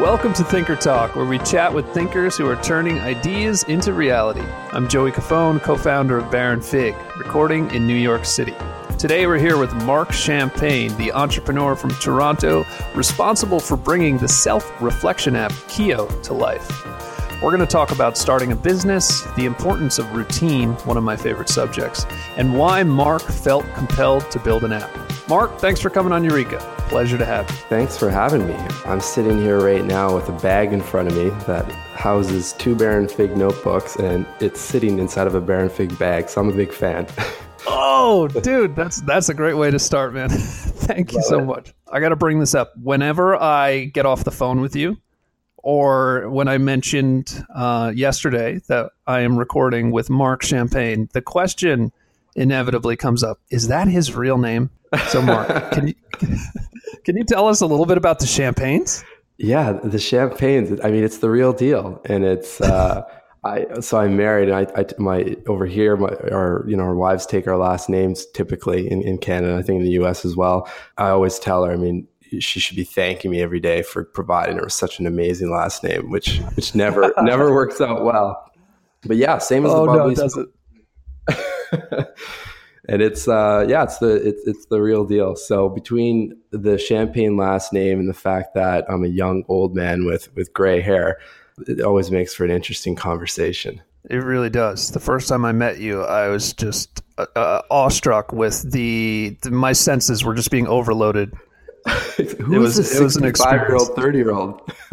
Welcome to Thinker Talk, where we chat with thinkers who are turning ideas into reality. I'm Joey Cofone, co founder of Baron Fig, recording in New York City. Today we're here with Mark Champagne, the entrepreneur from Toronto, responsible for bringing the self reflection app Kyo to life. We're going to talk about starting a business, the importance of routine, one of my favorite subjects, and why Mark felt compelled to build an app. Mark, thanks for coming on Eureka. Pleasure to have you. Thanks for having me. I'm sitting here right now with a bag in front of me that houses two Baron Fig notebooks, and it's sitting inside of a Baron Fig bag. So I'm a big fan. oh, dude, that's that's a great way to start, man. Thank you so much. I got to bring this up whenever I get off the phone with you, or when I mentioned uh, yesterday that I am recording with Mark Champagne. The question inevitably comes up: Is that his real name? So, Mark, can you can you tell us a little bit about the champagnes? Yeah, the champagnes. I mean, it's the real deal, and it's. Uh, I so I'm married, and I, I my over here, my our you know our wives take our last names typically in, in Canada. I think in the U.S. as well. I always tell her. I mean, she should be thanking me every day for providing her such an amazing last name, which which never never works out well. But yeah, same as oh, the no, it doesn't. And it's uh, yeah, it's the it's it's the real deal. So between the champagne last name and the fact that I'm a young old man with with gray hair, it always makes for an interesting conversation. It really does. The first time I met you, I was just uh, uh awestruck with the, the, my senses were just being overloaded. Who it was it was an five year old, thirty year old.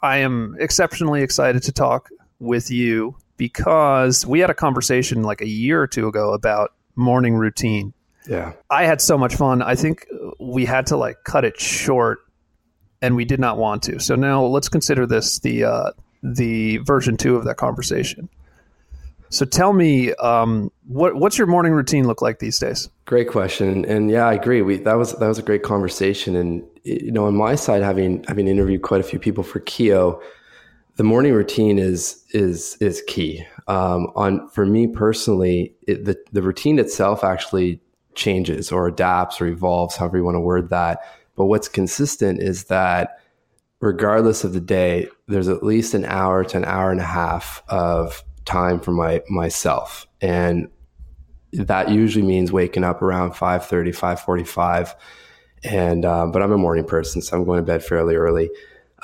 I am exceptionally excited to talk with you because we had a conversation like a year or two ago about morning routine. Yeah. I had so much fun. I think we had to like cut it short and we did not want to. So now let's consider this the uh, the version 2 of that conversation. So tell me, um, what what's your morning routine look like these days? Great question, and yeah, I agree. We that was that was a great conversation, and you know, on my side, having having interviewed quite a few people for Kyo, the morning routine is is is key. Um, on for me personally, it, the the routine itself actually changes or adapts or evolves, however you want to word that. But what's consistent is that regardless of the day, there's at least an hour to an hour and a half of time for my myself, and that usually means waking up around 5.30 5.45 and uh, but i'm a morning person so i'm going to bed fairly early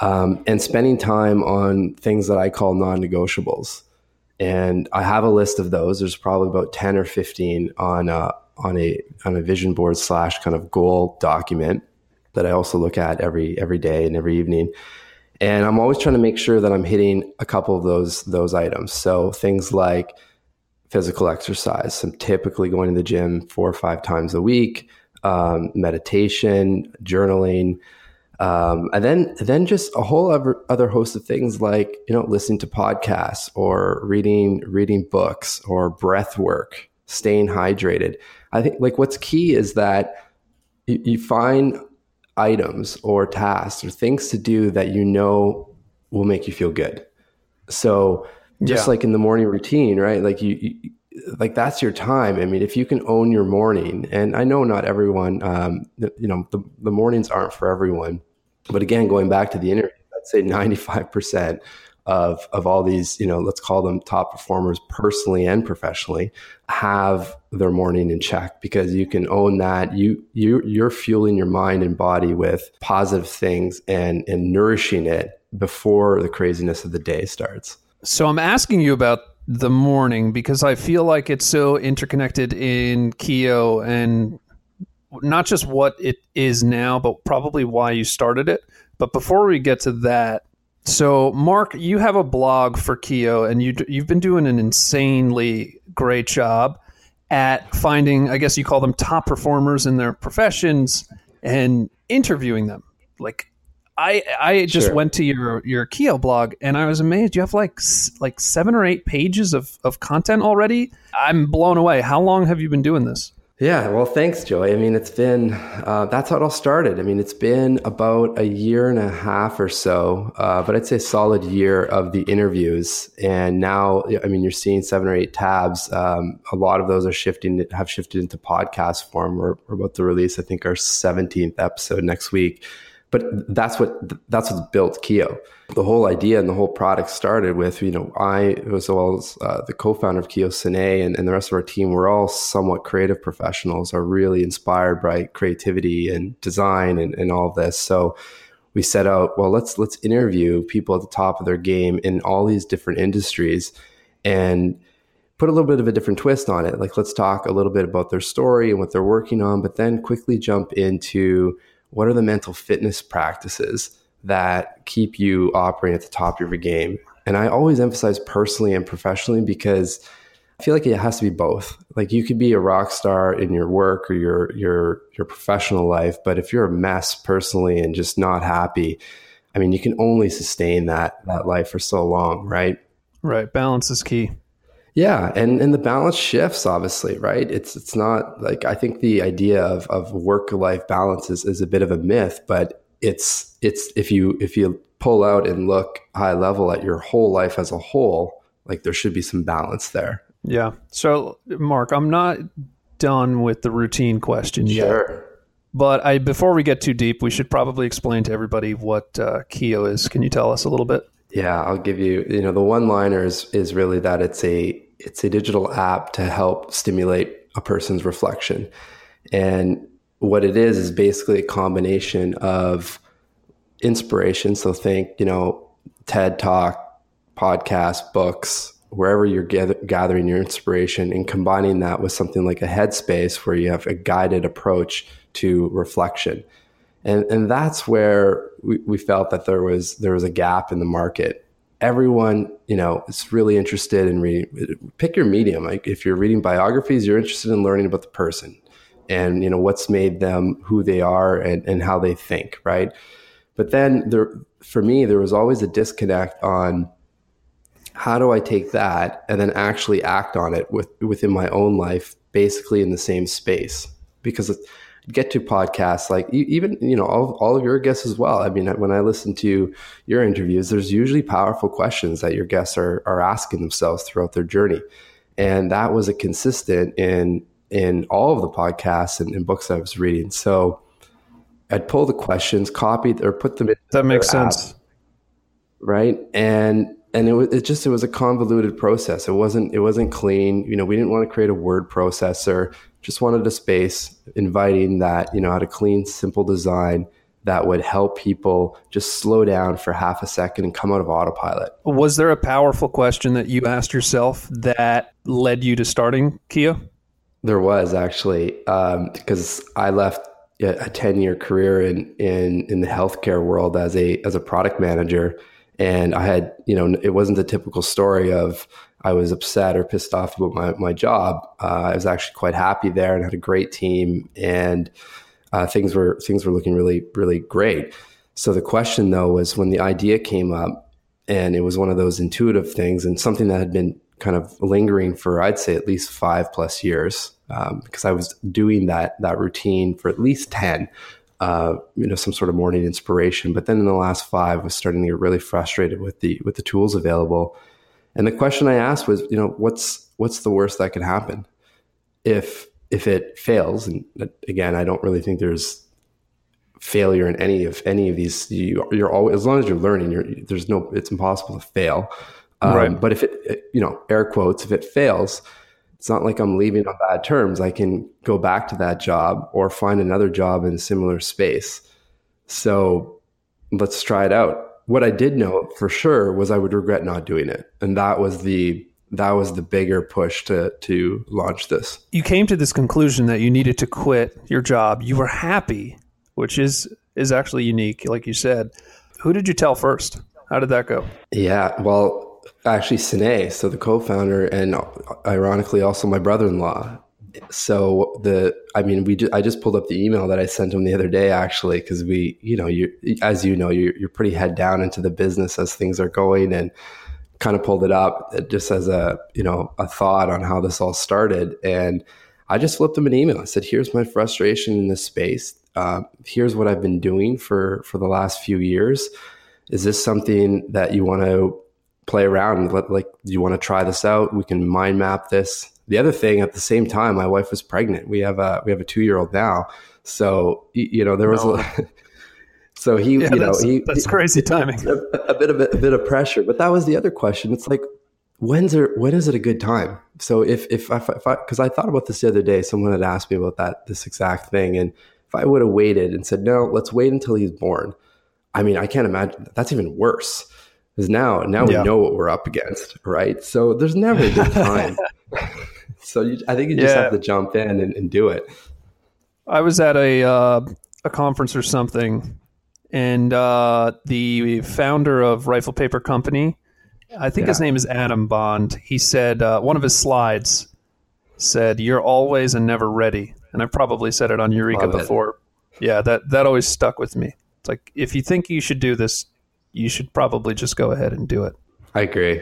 um, and spending time on things that I call non negotiables. And I have a list of those. There's probably about 10 or 15 on a, on a, on a vision board slash kind of goal document that I also look at every, every day and every evening. And I'm always trying to make sure that I'm hitting a couple of those, those items. So things like physical exercise. I'm typically going to the gym four or five times a week, um, meditation, journaling, um, and then then just a whole other other host of things like you know listening to podcasts or reading reading books or breath work, staying hydrated. I think like what's key is that you, you find items or tasks or things to do that you know will make you feel good. So just yeah. like in the morning routine, right? Like you, you like that's your time. I mean, if you can own your morning, and I know not everyone, um, you know, the, the mornings aren't for everyone. But again, going back to the interview, I'd say 95% of, of all these, you know, let's call them top performers personally and professionally have their morning in check because you can own that. You, you, you're fueling your mind and body with positive things and, and nourishing it before the craziness of the day starts. So I'm asking you about the morning because I feel like it's so interconnected in Kyo and not just what it is now, but probably why you started it. But before we get to that, so Mark, you have a blog for Kyo, and you you've been doing an insanely great job at finding, I guess you call them top performers in their professions and interviewing them. Like I I just sure. went to your your Kyo blog and I was amazed. You have like like seven or eight pages of of content already. I'm blown away. How long have you been doing this? Yeah, well, thanks, Joey. I mean, it's been uh, that's how it all started. I mean, it's been about a year and a half or so, uh, but I'd say a solid year of the interviews. And now, I mean, you're seeing seven or eight tabs. Um, a lot of those are shifting, have shifted into podcast form. We're, we're about to release, I think, our 17th episode next week but that's what that's what built Kyo. The whole idea and the whole product started with you know I as well as uh, the co-founder of Kyo, Sine, and, and the rest of our team. We're all somewhat creative professionals, are really inspired by creativity and design and, and all this. So we set out well let's let's interview people at the top of their game in all these different industries and put a little bit of a different twist on it like let's talk a little bit about their story and what they're working on but then quickly jump into what are the mental fitness practices that keep you operating at the top of your game? And I always emphasize personally and professionally because I feel like it has to be both. Like you could be a rock star in your work or your your your professional life, but if you're a mess personally and just not happy, I mean, you can only sustain that that life for so long, right? Right. Balance is key. Yeah, and and the balance shifts obviously, right? It's it's not like I think the idea of of work life balance is, is a bit of a myth, but it's it's if you if you pull out and look high level at your whole life as a whole, like there should be some balance there. Yeah. So Mark, I'm not done with the routine question sure. yet. But I before we get too deep, we should probably explain to everybody what uh, Kyo is. Can you tell us a little bit? Yeah, I'll give you. You know, the one liner is is really that it's a it's a digital app to help stimulate a person's reflection. And what it is is basically a combination of inspiration. So think, you know, TED Talk, podcast, books, wherever you're gather- gathering your inspiration, and combining that with something like a headspace where you have a guided approach to reflection. And, and that's where we, we felt that there was there was a gap in the market everyone you know is really interested in reading pick your medium. Like if you're reading biographies you're interested in learning about the person and you know what's made them who they are and, and how they think right? But then there for me there was always a disconnect on how do i take that and then actually act on it with within my own life basically in the same space. Because get to podcasts like even you know all, all of your guests as well i mean when i listen to your interviews there's usually powerful questions that your guests are, are asking themselves throughout their journey and that was a consistent in in all of the podcasts and, and books i was reading so i'd pull the questions copy or put them in that makes sense app, right and and it was it just it was a convoluted process. It wasn't it wasn't clean. You know, we didn't want to create a word processor. Just wanted a space inviting that you know had a clean, simple design that would help people just slow down for half a second and come out of autopilot. Was there a powerful question that you asked yourself that led you to starting Kyo? There was actually because um, I left a ten year career in in in the healthcare world as a as a product manager and I had, you know, it wasn't the typical story of I was upset or pissed off about my, my job. Uh, I was actually quite happy there and had a great team and uh, things were things were looking really, really great. So the question though was when the idea came up and it was one of those intuitive things and something that had been kind of lingering for I'd say at least five plus years um, because I was doing that that routine for at least 10 uh, you know some sort of morning inspiration. But then in the last five, I was starting to get really frustrated with the with the tools available. And the question I asked was, you know, what's what's the worst that could happen if if it fails? And again, I don't really think there's failure in any of any of these. You, are always as long as you're learning, you're, there's no. It's impossible to fail. Um, right. But if it, you know, air quotes, if it fails, it's not like I'm leaving on bad terms. I can go back to that job or find another job in a similar space. So let's try it out. What I did know for sure was I would regret not doing it. And that was the that was the bigger push to to launch this. You came to this conclusion that you needed to quit your job. You were happy, which is is actually unique, like you said. Who did you tell first? How did that go? Yeah, well, actually Sine, so the co-founder, and ironically also my brother-in-law. So the, I mean, we, I just pulled up the email that I sent him the other day, actually, because we, you know, you, as you know, you're, you're pretty head down into the business as things are going, and kind of pulled it up just as a, you know, a thought on how this all started, and I just flipped him an email. I said, "Here's my frustration in this space. Uh, here's what I've been doing for for the last few years." Is this something that you want to play around let, like, do you want to try this out? We can mind map this. The other thing at the same time, my wife was pregnant. We have a, we have a two year old now. So, you know, there was, no. a, So he, Yeah, you know, that's, he that's crazy timing. a, a bit of a, a bit of pressure. But that was the other question. It's like, when's there, when is it a good time? So if if I because I, I, thought about this the other day, someone had asked me about that this exact thing, and if I would have waited and said no, let's wait until he's born. I mean, I can't imagine that's even worse because now now yeah. we know what we're up against, right? So there's never a good time. So you, I think you just yeah. have to jump in and, and, do it. I was at a uh, a conference or something, and uh, the founder of Rifle Paper Company, I think yeah. his name is Adam Bond. He said uh, one of his slides said, "You're always and never ready," and I've probably said it on Eureka Love before. It. Yeah, that that always stuck with me. It's like if you think you should do this, you should probably just go ahead and do it. I agree.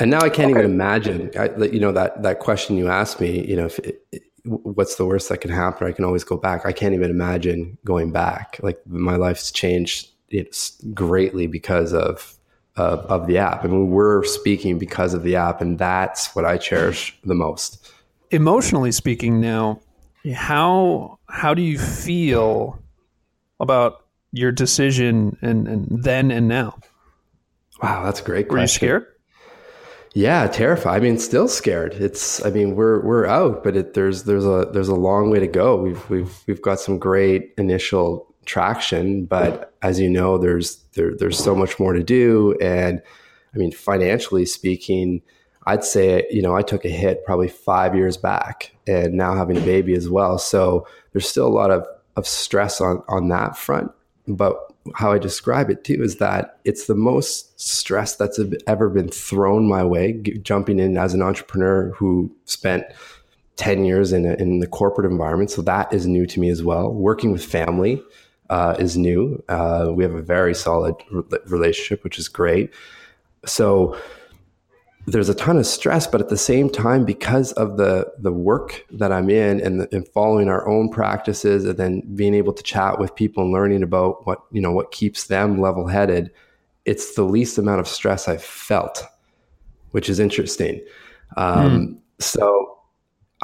And now I can't okay. even imagine, I, you know, that that question you asked me. You know, if it, what's the worst that can happen? I can always go back. I can't even imagine going back. Like my life's changed it's greatly because of, of of the app. I mean, we're speaking because of the app, and that's what I cherish the most. Emotionally speaking, now, how how do you feel about your decision and, and then and now? Wow, that's a great question. Were you scared? Yeah, terrified. I mean, still scared. It's. I mean, we're we're out, but it, there's there's a there's a long way to go. We've we've we've got some great initial traction, but as you know, there's there there's so much more to do. And I mean, financially speaking, I'd say you know I took a hit probably five years back, and now having a baby as well. So there's still a lot of of stress on on that front. But how I describe it too is that it's the most stress that's ever been thrown my way. Jumping in as an entrepreneur who spent 10 years in, a, in the corporate environment. So that is new to me as well. Working with family uh, is new. Uh, we have a very solid re- relationship, which is great. So there's a ton of stress, but at the same time, because of the the work that I'm in and, the, and, following our own practices, and then being able to chat with people and learning about what you know what keeps them level headed, it's the least amount of stress I've felt, which is interesting. Um, mm. So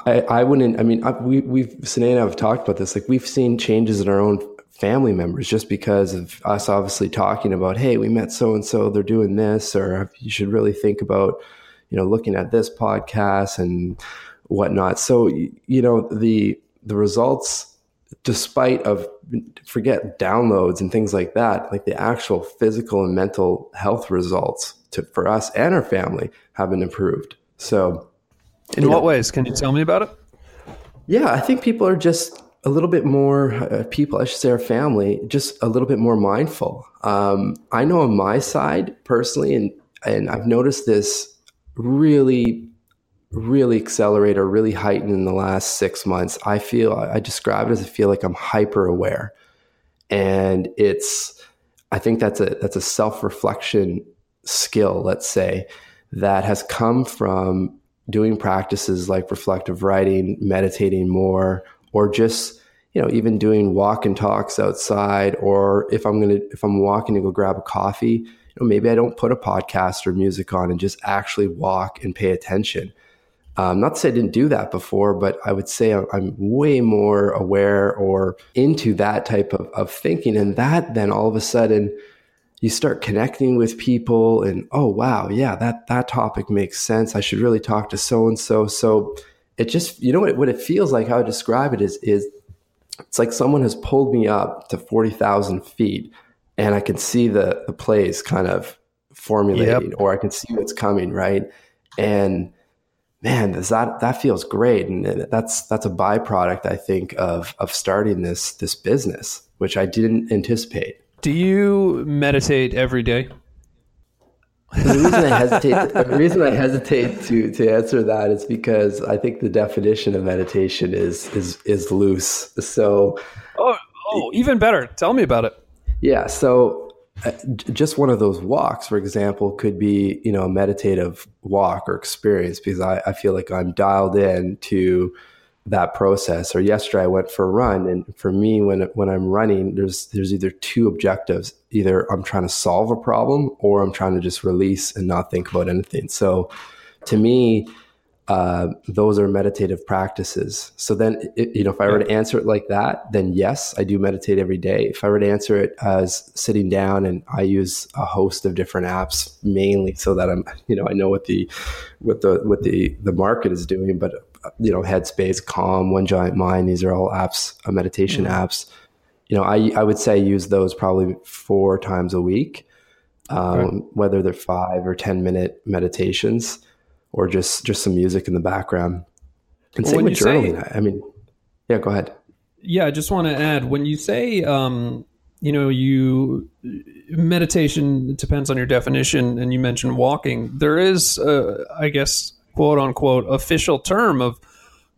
I, I wouldn't. I mean, I, we we've Sinead and I have talked about this. Like we've seen changes in our own family members just because of us obviously talking about, hey, we met so and so, they're doing this, or you should really think about, you know, looking at this podcast and whatnot. So, you know, the the results, despite of forget downloads and things like that, like the actual physical and mental health results to, for us and our family have been improved. So, in what know, ways? Can you tell me about it? Yeah, I think people are just a little bit more uh, people, I should say, our family, just a little bit more mindful. Um, I know on my side personally, and and I've noticed this really, really accelerate or really heighten in the last six months. I feel I describe it as I feel like I'm hyper aware, and it's I think that's a that's a self reflection skill, let's say, that has come from doing practices like reflective writing, meditating more, or just you know even doing walk and talks outside or if i'm to if i'm walking to go grab a coffee you know maybe i don't put a podcast or music on and just actually walk and pay attention. Um, not to say i didn't do that before but i would say i'm way more aware or into that type of, of thinking and that then all of a sudden you start connecting with people and oh wow yeah that that topic makes sense. I should really talk to so and so. So it just you know what what it feels like how I describe it is is it's like someone has pulled me up to forty thousand feet, and I can see the the plays kind of formulating, yep. or I can see what's coming, right? And man, does that that feels great, and that's that's a byproduct, I think, of of starting this this business, which I didn't anticipate. Do you meditate every day? The reason I hesitate, the reason I hesitate to to answer that is because I think the definition of meditation is is is loose. So, oh, oh, even better. Tell me about it. Yeah. So, uh, just one of those walks, for example, could be you know a meditative walk or experience because I, I feel like I'm dialed in to that process. Or yesterday I went for a run, and for me, when when I'm running, there's there's either two objectives: either I'm trying to solve a problem, or I'm trying to just release and not think about anything. So, to me, uh, those are meditative practices. So then, it, you know, if I were to answer it like that, then yes, I do meditate every day. If I were to answer it as sitting down and I use a host of different apps, mainly so that I'm, you know, I know what the, what the, what the, the market is doing, but you know, Headspace, Calm, One Giant Mind, these are all apps, uh, meditation mm-hmm. apps. You know, I, I would say use those probably four times a week, um, okay. whether they're five or 10 minute meditations or just just some music in the background. And well, same with journaling. Say, I mean, yeah, go ahead. Yeah, I just want to add when you say um, you know you meditation depends on your definition, and you mentioned walking. There is, I guess, quote unquote, official term of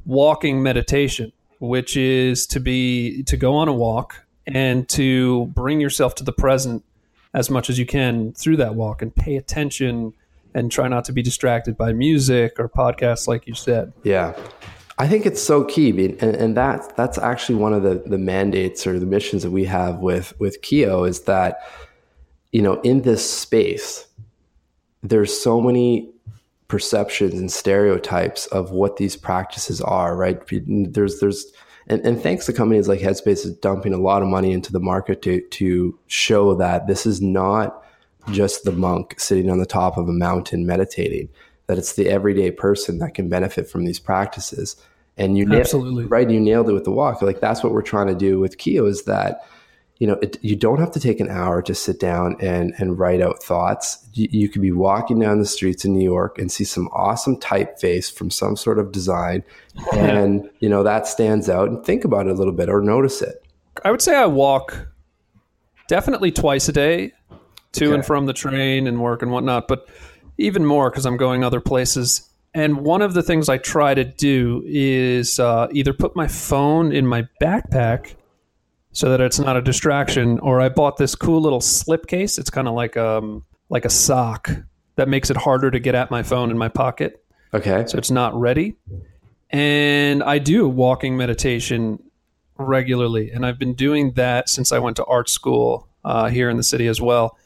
walking meditation, which is to be to go on a walk and to bring yourself to the present as much as you can through that walk and pay attention and try not to be distracted by music or podcasts, like you said. Yeah. I think it's so key, and, and that that's actually one of the, the mandates or the missions that we have with with Kyo is that you know in this space there's so many perceptions and stereotypes of what these practices are. Right? There's there's and, and thanks to companies like Headspace is dumping a lot of money into the market to to show that this is not just the monk sitting on the top of a mountain meditating, that it's the everyday person that can benefit from these practices. And you absolutely nailed, right. You nailed it with the walk. Like that's what we're trying to do with Kyo is that you know it, you don't have to take an hour to sit down and and write out thoughts. You, you could be walking down the streets in New York and see some awesome typeface from some sort of design, and you know that stands out. And think about it a little bit or notice it. I would say I walk definitely twice a day to okay. and from the train and work and whatnot, but even more because I'm going other places. And one of the things I try to do is uh, either put my phone in my backpack so that it's not a distraction, or I bought this cool little slip case. It's kind of like um like a sock that makes it harder to get at my phone in my pocket. Okay. So it's not ready. And I do walking meditation regularly, and I've been doing that since I went to art school uh, here in the city as well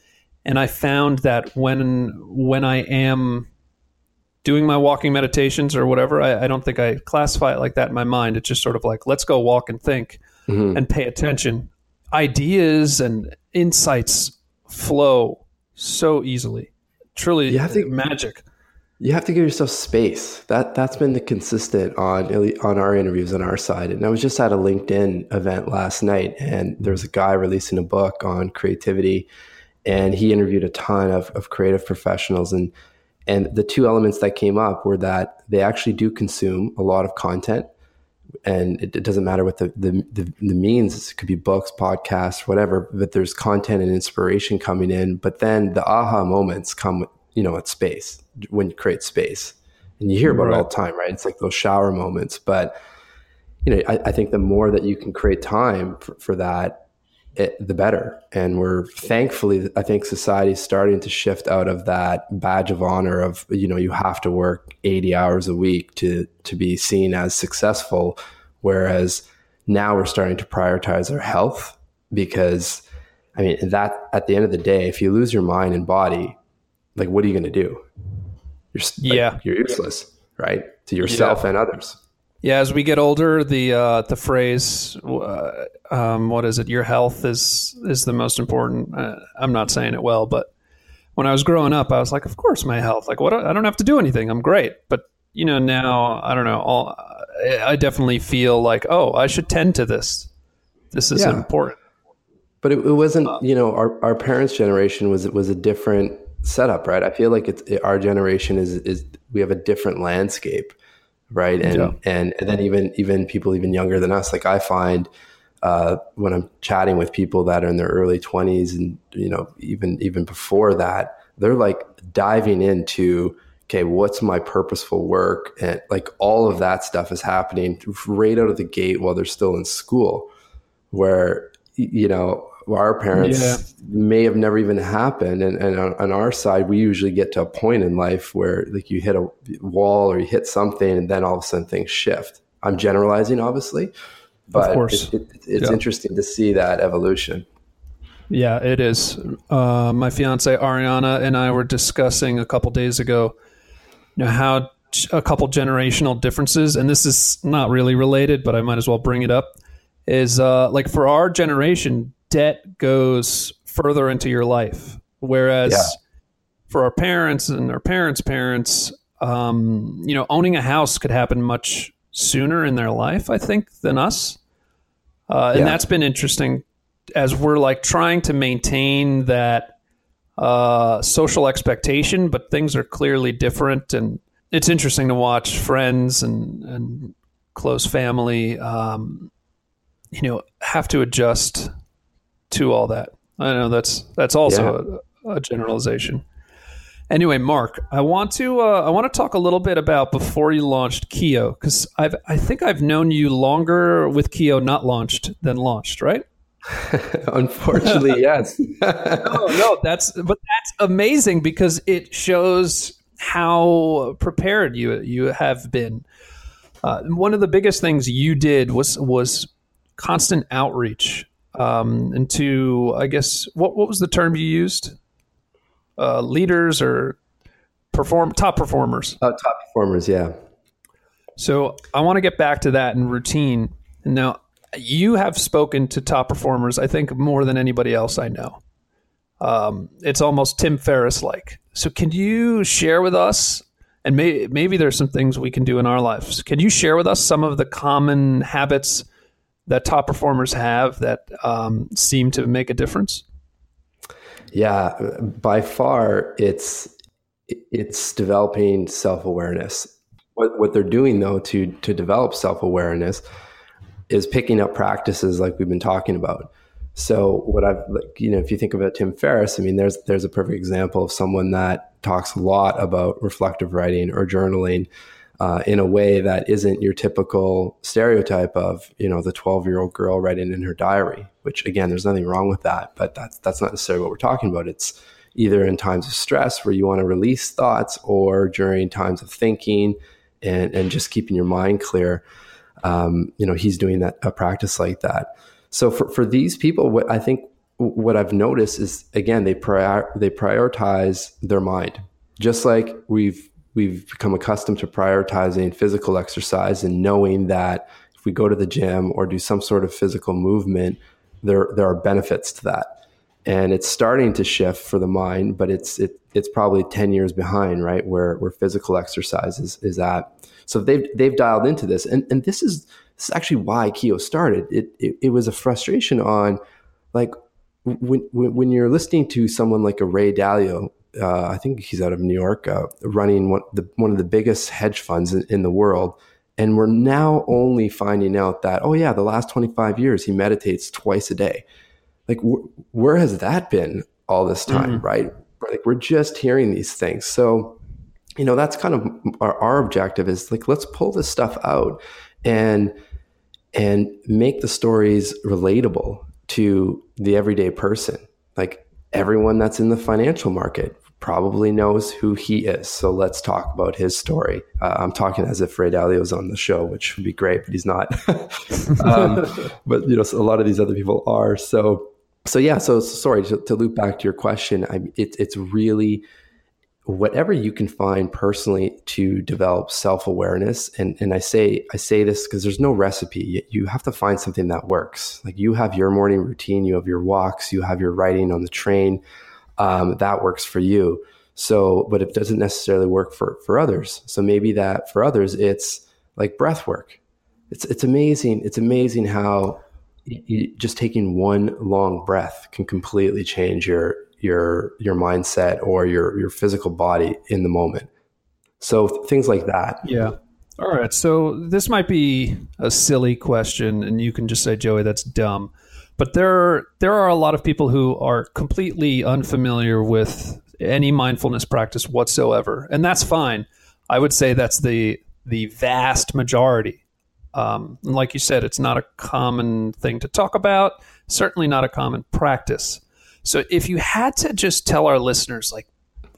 and I found that when when I am doing my walking meditations or whatever, I, I, don't think I classify it like that in my mind. It's just sort of like let's go walk and think mm-hmm. and pay attention. Ideas and insights flow so easily. Truly, you have to, magic. You have to give yourself space. That that's been the consistent on on our interviews on our side. And I was just at a LinkedIn event last night, and there was a guy releasing a book on creativity and he interviewed a ton of, of creative professionals and and the two elements that came up were that they actually do consume a lot of content and it, it doesn't matter what the, the, the, the, means it could be books podcasts whatever but there's content and inspiration coming in but then the aha moments come you know at space when you create space and you hear about right. it all the time right it's like those shower moments but you know I, I think the more that you can create time for, for that it, the better. And we're thankfully, I think society is starting to shift out of that badge of honor of, you know, you have to work 80 hours a week to, to be seen as successful. Whereas now we're starting to prioritize our health because, I mean, that at the end of the day, if you lose your mind and body, like, what are you going to do? You're, yeah. Like, you're useless, right? To yourself yeah. and others. Yeah, as we get older, the uh, the phrase uh, um, "what is it? Your health is is the most important." Uh, I'm not saying it well, but when I was growing up, I was like, "Of course, my health. Like, what? I don't have to do anything. I'm great." But you know, now I don't know. All, I definitely feel like, oh, I should tend to this. This is yeah. important. But it, it wasn't. Uh, you know, our our parents' generation was it was a different setup, right? I feel like it's it, our generation is is we have a different landscape right? And, yeah. and and then even even people even younger than us, like I find uh, when I'm chatting with people that are in their early 20s and you know even even before that, they're like diving into okay, what's my purposeful work, and like all of that stuff is happening right out of the gate while they're still in school, where you know our parents yeah. may have never even happened. And, and on, on, our side, we usually get to a point in life where like you hit a wall or you hit something and then all of a sudden things shift. I'm generalizing, obviously, but it, it, it's yeah. interesting to see that evolution. Yeah, it is. Uh, my fiance Ariana and I were discussing a couple days ago, you know, how a couple generational differences, and this is not really related, but I might as well bring it up. Is uh, like for our generation, debt goes further into your life, whereas yeah. for our parents and our parents' parents, um, you know, owning a house could happen much sooner in their life, I think, than us. Uh, and yeah. that's been interesting as we're like trying to maintain that uh, social expectation, but things are clearly different. And it's interesting to watch friends and, and close family, um, you know, have to adjust to all that. I know that's that's also yeah. a, a, generalization. Anyway, Mark, I want to uh, I want to talk a little bit about before you launched Kyo because I've I think I've known you longer with Kyo not launched than launched, right? Unfortunately, yes. no, no, that's but that's amazing because it shows how prepared you you have been. Uh, one of the biggest things you did was was constant outreach um, into, I guess, what what was the term you used? Uh, leaders or perform top performers. Uh, top performers, yeah. So I want to get back to that in routine. Now, you have spoken to top performers, I think, more than anybody else I know. Um, it's almost Tim Ferriss like. So, can you share with us, and may, maybe there's some things we can do in our lives? Can you share with us some of the common habits that top performers have that um, seem to make a difference? Yeah, by far, it's it's developing self awareness. What what they're doing though to to develop self awareness is picking up practices like we've been talking about. So what I've like, you know, if you think about Tim Ferriss, I mean, there's there's a perfect example of someone that talks a lot about reflective writing or journaling uh, in a way that isn't your typical stereotype of you know the 12 year old girl writing in her diary. Which again, there's nothing wrong with that, but that's that's not necessarily what we're talking about. It's either in times of stress where you want to release thoughts, or during times of thinking and and just keeping your mind clear um, you know, he's doing that a practice like that. So for, for these people, what I think what I've noticed is again they prior, they prioritize their mind, just like we've we've become accustomed to prioritizing physical exercise and knowing that if we go to the gym or do some sort of physical movement, there there are benefits to that. And it's starting to shift for the mind, but it's it, it's probably ten years behind, right? Where where physical exercise is, is at. So they've they've dialed into this, and and this is this is actually why Kyo started. It it, it was a frustration on like when, when you're listening to someone like a Ray Dalio. Uh, I think he's out of New York, uh, running one the one of the biggest hedge funds in, in the world. And we're now only finding out that, oh, yeah, the last 25 years he meditates twice a day. Like, wh- where has that been all this time, mm-hmm. right? Like, we're just hearing these things. So, you know that's kind of our, our objective is like let's pull this stuff out and and make the stories relatable to the everyday person like everyone that's in the financial market probably knows who he is. So let's talk about his story. Uh, i'm talking as if ray dalio was on the show which would be great but he's not. Um, but you know so a lot of these other people are. So so yeah so, so sorry to, to, loop back to your question I, it, it's really whatever you can find personally to develop self-awareness and, and i say i say this because there's no recipe. You have to find something that works. Like you have your morning routine you have your walks you have your writing on the train um, that works for you so but it doesn't necessarily work for for others so maybe that for others it's like breath work it's it's amazing it's amazing how you, just taking one long breath can completely change your your your mindset or your your physical body in the moment. So things like that. Yeah. All right. So this might be a silly question, and you can just say, Joey, that's dumb. But there are, there are a lot of people who are completely unfamiliar with any mindfulness practice whatsoever, and that's fine. I would say that's the the vast majority. Um, like you said, it's not a common thing to talk about. Certainly not a common practice. So if you had to just tell our listeners, like,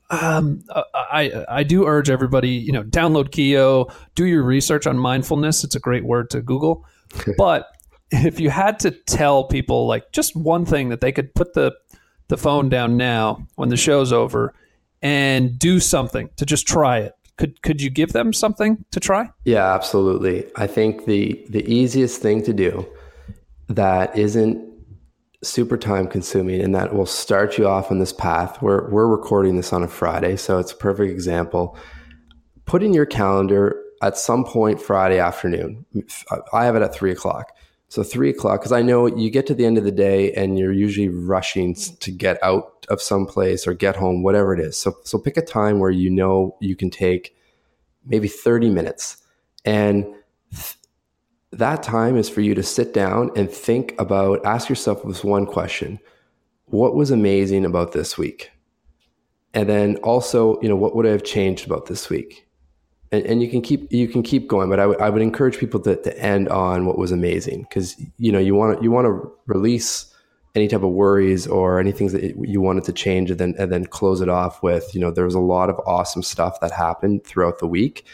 um, uh, I I do urge everybody, you know, download Kyo, do your research on mindfulness. It's a great word to Google. but if you had to tell people like just one thing that they could put the the phone down now when the show's over and do something to just try it, Could could you give them something to try? Yeah, absolutely. I think the the easiest thing to do that isn't super time consuming and that will start you off on this path. We're we're recording this on a Friday, so it's a perfect example. Put in your calendar at some point Friday afternoon. I have it at three o'clock. So three o'clock, because I know you get to the end of the day and you're usually rushing to get out of some place or get home, whatever it is. So so pick a time where you know you can take maybe 30 minutes. And th- that time is for you to sit down and think about, ask yourself this one question. What was amazing about this week? And then also, you know, what would I have changed about this week? And, and you can keep you can keep going, but I, w- I would encourage people to, to end on what was amazing because you know you want to you want to release any type of worries or anything that you wanted to change and then and then close it off with you know there was a lot of awesome stuff that happened throughout the week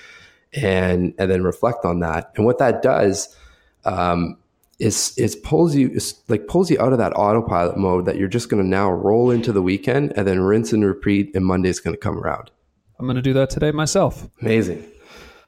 and and then reflect on that and what that does um, is is pulls you like pulls you out of that autopilot mode that you're just going to now roll into the weekend and then rinse and repeat and Monday's going to come around. I'm going to do that today myself. Amazing.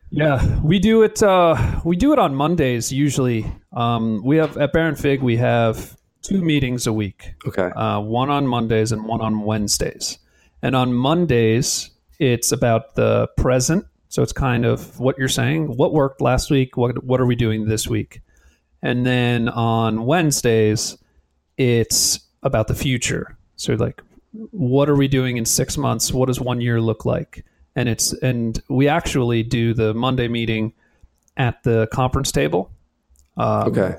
Yeah, we do it. Uh, we do it on Mondays usually. Um, we have at Baron Fig we have two meetings a week. Okay. Uh, one on Mondays and one on Wednesdays. And on Mondays, it's about the present. So it's kind of what you're saying. What worked last week? What What are we doing this week? And then on Wednesdays, it's about the future. So like what are we doing in six months? What does one year look like? And it's and we actually do the Monday meeting at the conference table. Um, okay.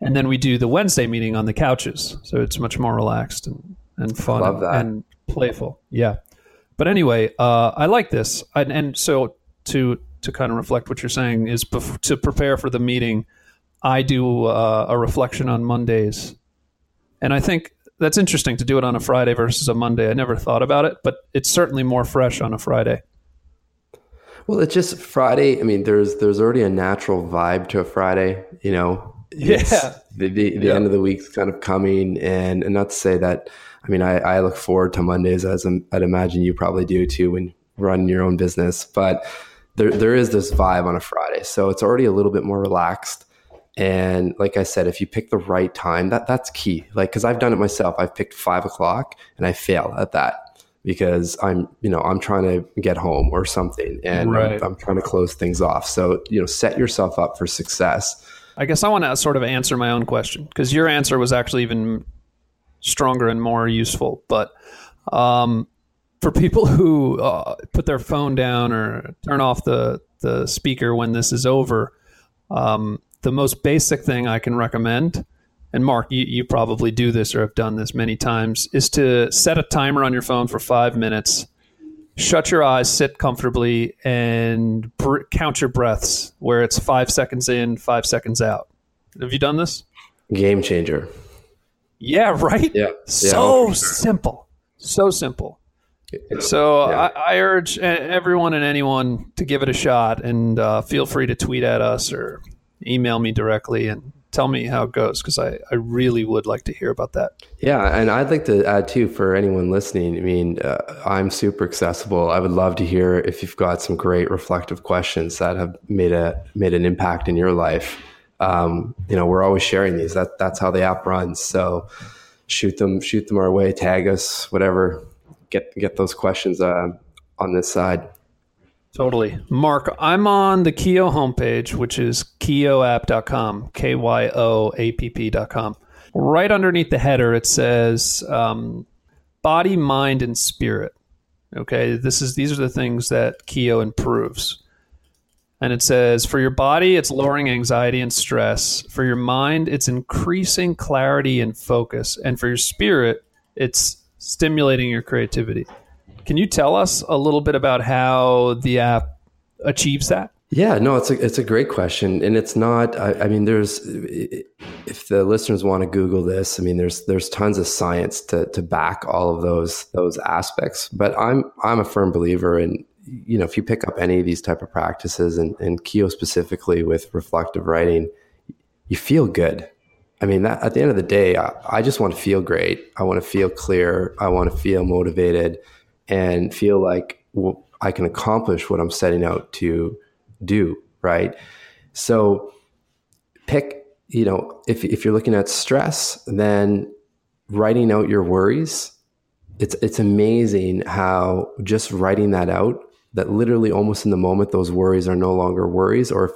And then we do the Wednesday meeting on the couches, so it's much more relaxed and, and fun and, and, playful. Yeah. But anyway, uh, I like this, and, and, so to to kind of reflect what you're saying is bef- to prepare for the meeting. I do uh, a reflection on Mondays, and I think that's interesting to do it on a Friday versus a Monday. I never thought about it, but it's certainly more fresh on a Friday. Well, it's just Friday. I mean, there's there's already a natural vibe to a Friday. You know, yeah. The, the, the yeah. end of the week's kind of coming, and and not to say that. I mean, I, I look forward to Mondays as I'd imagine you probably do too when running your own business. But there there is this vibe on a Friday, so it's already a little bit more relaxed. And like I said, if you pick the right time, that that's key. Like, cause I've done it myself. I've picked five o'clock and I fail at that because I'm, you know, I'm trying to get home or something and right. I'm, I'm trying to close things off. So, you know, set yourself up for success. I guess I want to sort of answer my own question because your answer was actually even stronger and more useful. But um, for people who uh, put their phone down or turn off the, the speaker when this is over, um, the most basic thing I can recommend, and Mark, you, you probably do this or have done this many times, is to set a timer on your phone for five minutes. Shut your eyes, sit comfortably, and br- count your breaths where it's five seconds in, five seconds out. Have you done this? Game changer. Yeah, right? Yeah. So yeah, sure. simple. So simple. So yeah. I, I, urge everyone and anyone to give it a shot and uh, feel free to tweet at us or email me directly and tell me how it goes because I, I really would like to hear about that. Yeah, and I'd like to add too for anyone listening. I mean, uh, I'm super accessible. I would love to hear if you've got some great reflective questions that have made a made an impact in your life. Um, you know, we're always sharing these. That that's how the app runs. So shoot them shoot them our way. Tag us, whatever. Get get those questions uh, on this side. Totally. Mark, I'm on the Kyo homepage, which is kyoapp.com, K Y O A P P.com. Right underneath the header, it says um, body, mind, and spirit. Okay, this is these are the things that Kyo improves. And it says for your body, it's lowering anxiety and stress. For your mind, it's increasing clarity and focus. And for your spirit, it's stimulating your creativity. Can you tell us a little bit about how the app achieves that? Yeah, no, it's a it's a great question, and it's not. I, I, mean, there's if the listeners want to Google this, I mean, there's there's tons of science to to back all of those those aspects. But I'm I'm a firm believer in you know if you pick up any of these type of practices, and and Kyo specifically with reflective writing, you feel good. I mean, that, at the end of the day, I, I just want to feel great. I want to feel clear. I want to feel motivated and feel like well, I can accomplish what I'm setting out to do, right? So pick, you know, if, if you're looking at stress, then writing out your worries, it's, it's amazing how just writing that out, that literally almost in the moment, those worries are no longer worries. Or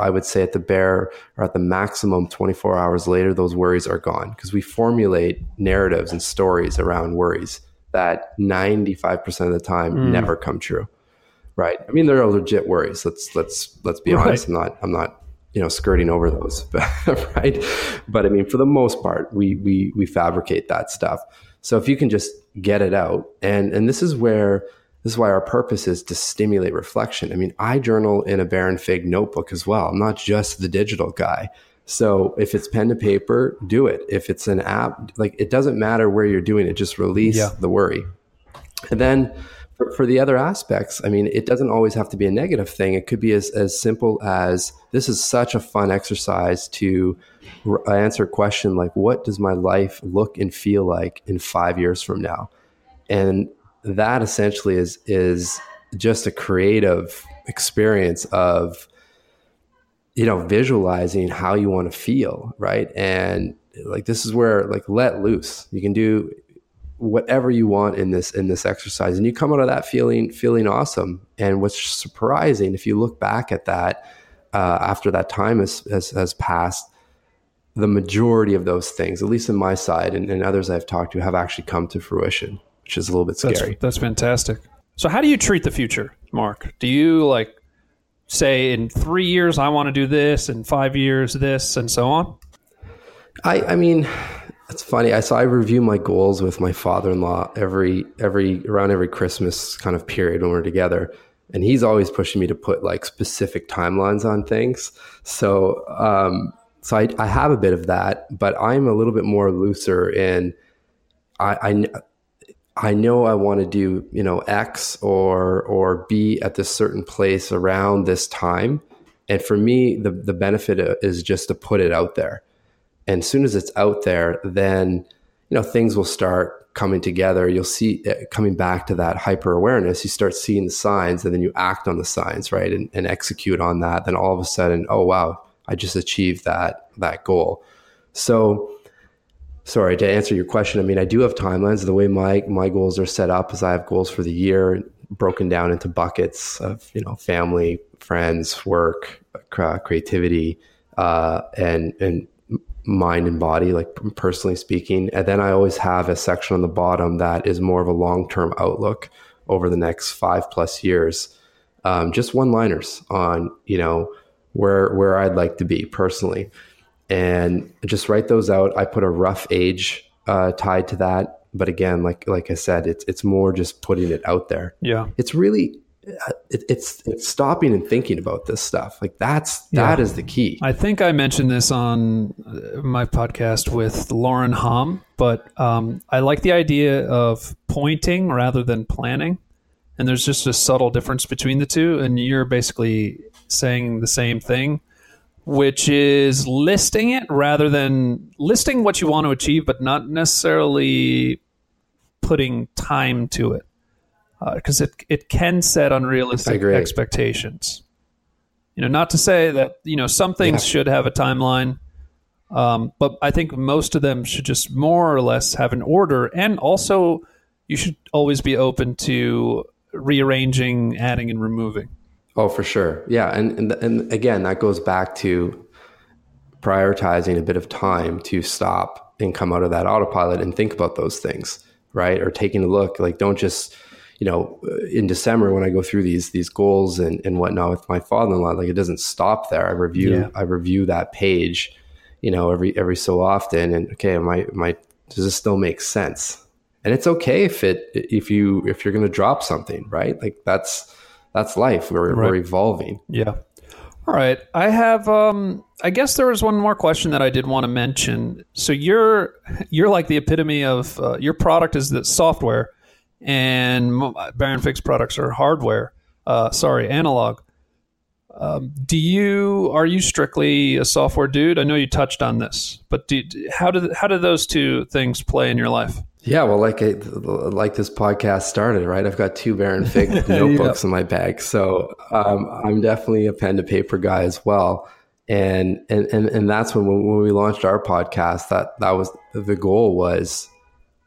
I would say at the bare or at the maximum 24 hours later, those worries are gone because we formulate narratives and stories around worries that 95% of the time mm. never come true right? I mean, there are legit worries. Let's let's let's be right. honest. I'm not I'm not you know skirting over those, right? But I mean, for the most part, we we we fabricate that stuff. So if you can just get it out, and and this is where this is why our purpose is to stimulate reflection. I mean, I journal in a Baron Fig notebook as well. I'm not just the digital guy. So if it's pen to paper, do it. If it's an app, like it doesn't matter where you're doing it, just release yeah. the worry. And then for, for, the other aspects, I mean, it doesn't always have to be a negative thing. It could be as, as simple as this is such a fun exercise to r- answer a question like, what does my life look and feel like in five years from now? And that essentially is, is just a creative experience of, you know, visualizing how you want to feel. Right. And like, this is where like let loose, you can do whatever you want in this in this exercise and you come out of that feeling feeling awesome and what's surprising if you look back at that uh, after that time has, has, has passed the majority of those things at least in my side and, and, others i've talked to have actually come to fruition which is a little bit scary that's, that's fantastic so how do you treat the future mark do you like say in three years i want to do this in five years this and so on i i mean it's funny. I saw I review my goals with my father-in-law every every around every Christmas kind of period when we're together, and he's always pushing me to put like specific timelines on things. So um, so I, I have a bit of that, but I'm a little bit more looser in I, I I know I want to do, you know, X or or be at this certain place around this time. And for me, the the benefit is just to put it out there. And as soon as it's out there, then you know things will start coming together. You'll see uh, coming back to that hyper awareness. You start seeing the signs, and then you act on the signs, right, and, and execute on that. Then all of a sudden, oh wow, I just achieved that that goal. So sorry to answer your question i mean i do have timelines the way my my goals are set up is i have goals for the year broken down into buckets of you know family friends work creativity uh, and and mind and body, like personally speaking. And then I always have a section on the bottom that is more of a long term outlook over the next five plus years. Um, just one liners on, you know, where where I'd like to be personally. And just write those out. I put a rough age uh, tied to that. But again, like like I said, it's it's more just putting it out there. Yeah. It's really it, it's it's stopping and thinking about this stuff. Like that's yeah. that is the key. I think I mentioned this on uh, my podcast with Lauren Hom, but um, I like the idea of pointing rather than planning. And there's just a subtle difference between the two. And you're basically saying the same thing, which is listing it rather than listing what you want to achieve, but not necessarily putting time to it because uh, it it can set unrealistic expectations. You know, not to say that you know some things yeah. should have a timeline, um, but I think most of them should just more or less have an order, and also you should always be open to rearranging, adding, and removing. Oh, for sure, yeah, and and and again, that goes back to prioritizing a bit of time to stop and come out of that autopilot and think about those things, right? Or taking a look, like don't just you know, in December when I go through these these goals and, and whatnot with my father-in-law, like it doesn't stop there. I review yeah. I review that page, you know, every every so often, and okay, my my does this still make sense? And it's okay if it if you if you're going to drop something, right? Like that's that's life. We're right. we're evolving. Yeah. All right. I have um I guess there was one more question that I did want to mention. So you're you're like the epitome of uh, your product is the software and Baron Fig's products are hardware. Uh, sorry, analog. Um, do you are you strictly a software dude? I know you touched on this, but do, how do how do those two things play in your life? Yeah, well, like I, like this podcast started, right? I've got two Baron Fig notebooks in my bag, so um, I'm definitely a pen to paper guy as well. And and and and that's when when we launched our podcast, that that was the goal was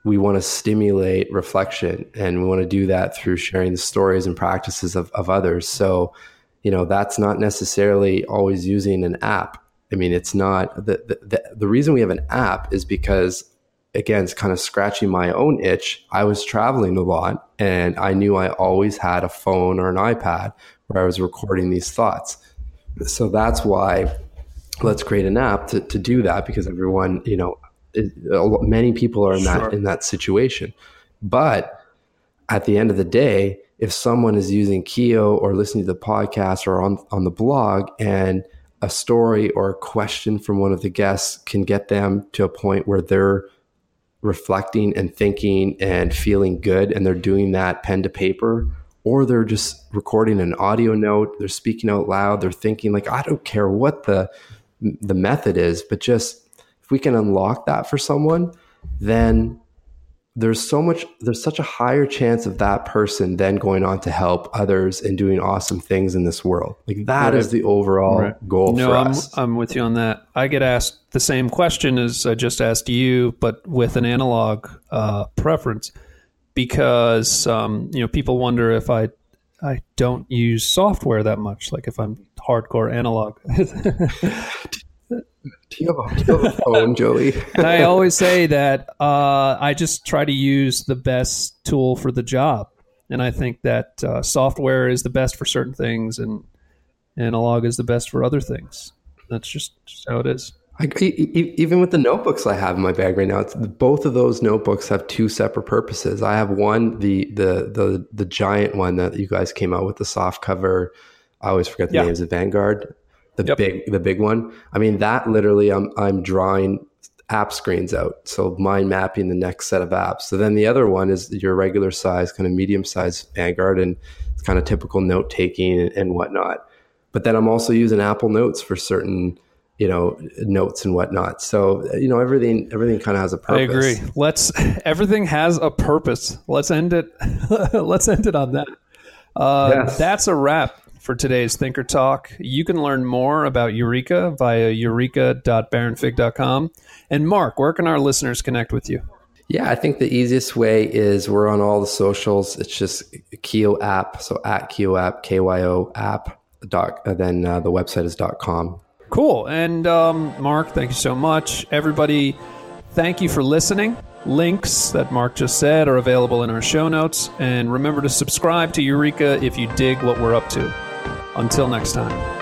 we want to stimulate reflection, and we want to do that through sharing the stories and practices of, of others. So, you know, that's not necessarily always using an app. I mean, it's not the, the, the reason we have an app is because again, it's kind of scratching my own itch. I was traveling a lot and I knew I always had a phone or an iPad where I was recording these thoughts. So that's why let's create an app to, to do that because everyone, you know, it, many people are in sure. that in that situation. But at the end of the day, if someone is using Kyo or listening to the podcast or on on the blog and a story or a question from one of the guests can get them to a point where they're reflecting and thinking and feeling good and they're doing that pen to paper or they're just recording an audio note they're speaking out loud they're thinking like i don't care what the the method is but just if we can unlock that for someone then there's so much there's such a higher chance of that person then going on to help others and doing awesome things in this world like that right. is the overall right. goal no, I'm, I'm with you on that i get asked the same question as i just asked you but with an analog uh, preference because um, you know people wonder if i i don't use software that much like if i'm hardcore analog Do you have a, you have a phone, Joey? and I always say that uh, I just try to use the best tool for the job, and I think that uh, software is the best for certain things, and analog is the best for other things. That's just, just how it is. I, even with the notebooks I have in my bag right now, both of those notebooks have two separate purposes. I have one, the the the the giant one that you guys came out with, the soft cover. I always forget the yeah. names of Vanguard the yep. big the big one. I mean that literally I'm I'm drawing app screens out. So mind mapping the next set of apps. So then the other one is your regular size, kind of medium size Vanguard and it's kind of typical note taking and, and whatnot. But then I'm also using Apple Notes for certain you know notes and whatnot so you know everything everything kind of has a purpose i agree let's everything has a purpose let's end it let's end it on that uh, yes. that's a wrap for today's Thinker Talk. You can learn more about Eureka via eureka.baronfig.com. And Mark, where can our listeners connect with you? Yeah, I think the easiest way is we're on all the socials. It's just Kyo app. So at Kyo app, K Y O app. Then uh, the website is dot com. Cool. And um, Mark, thank you so much. Everybody, thank you for listening. Links that Mark just said are available in our show notes. And remember to subscribe to Eureka if you dig what we're up to. Until next time.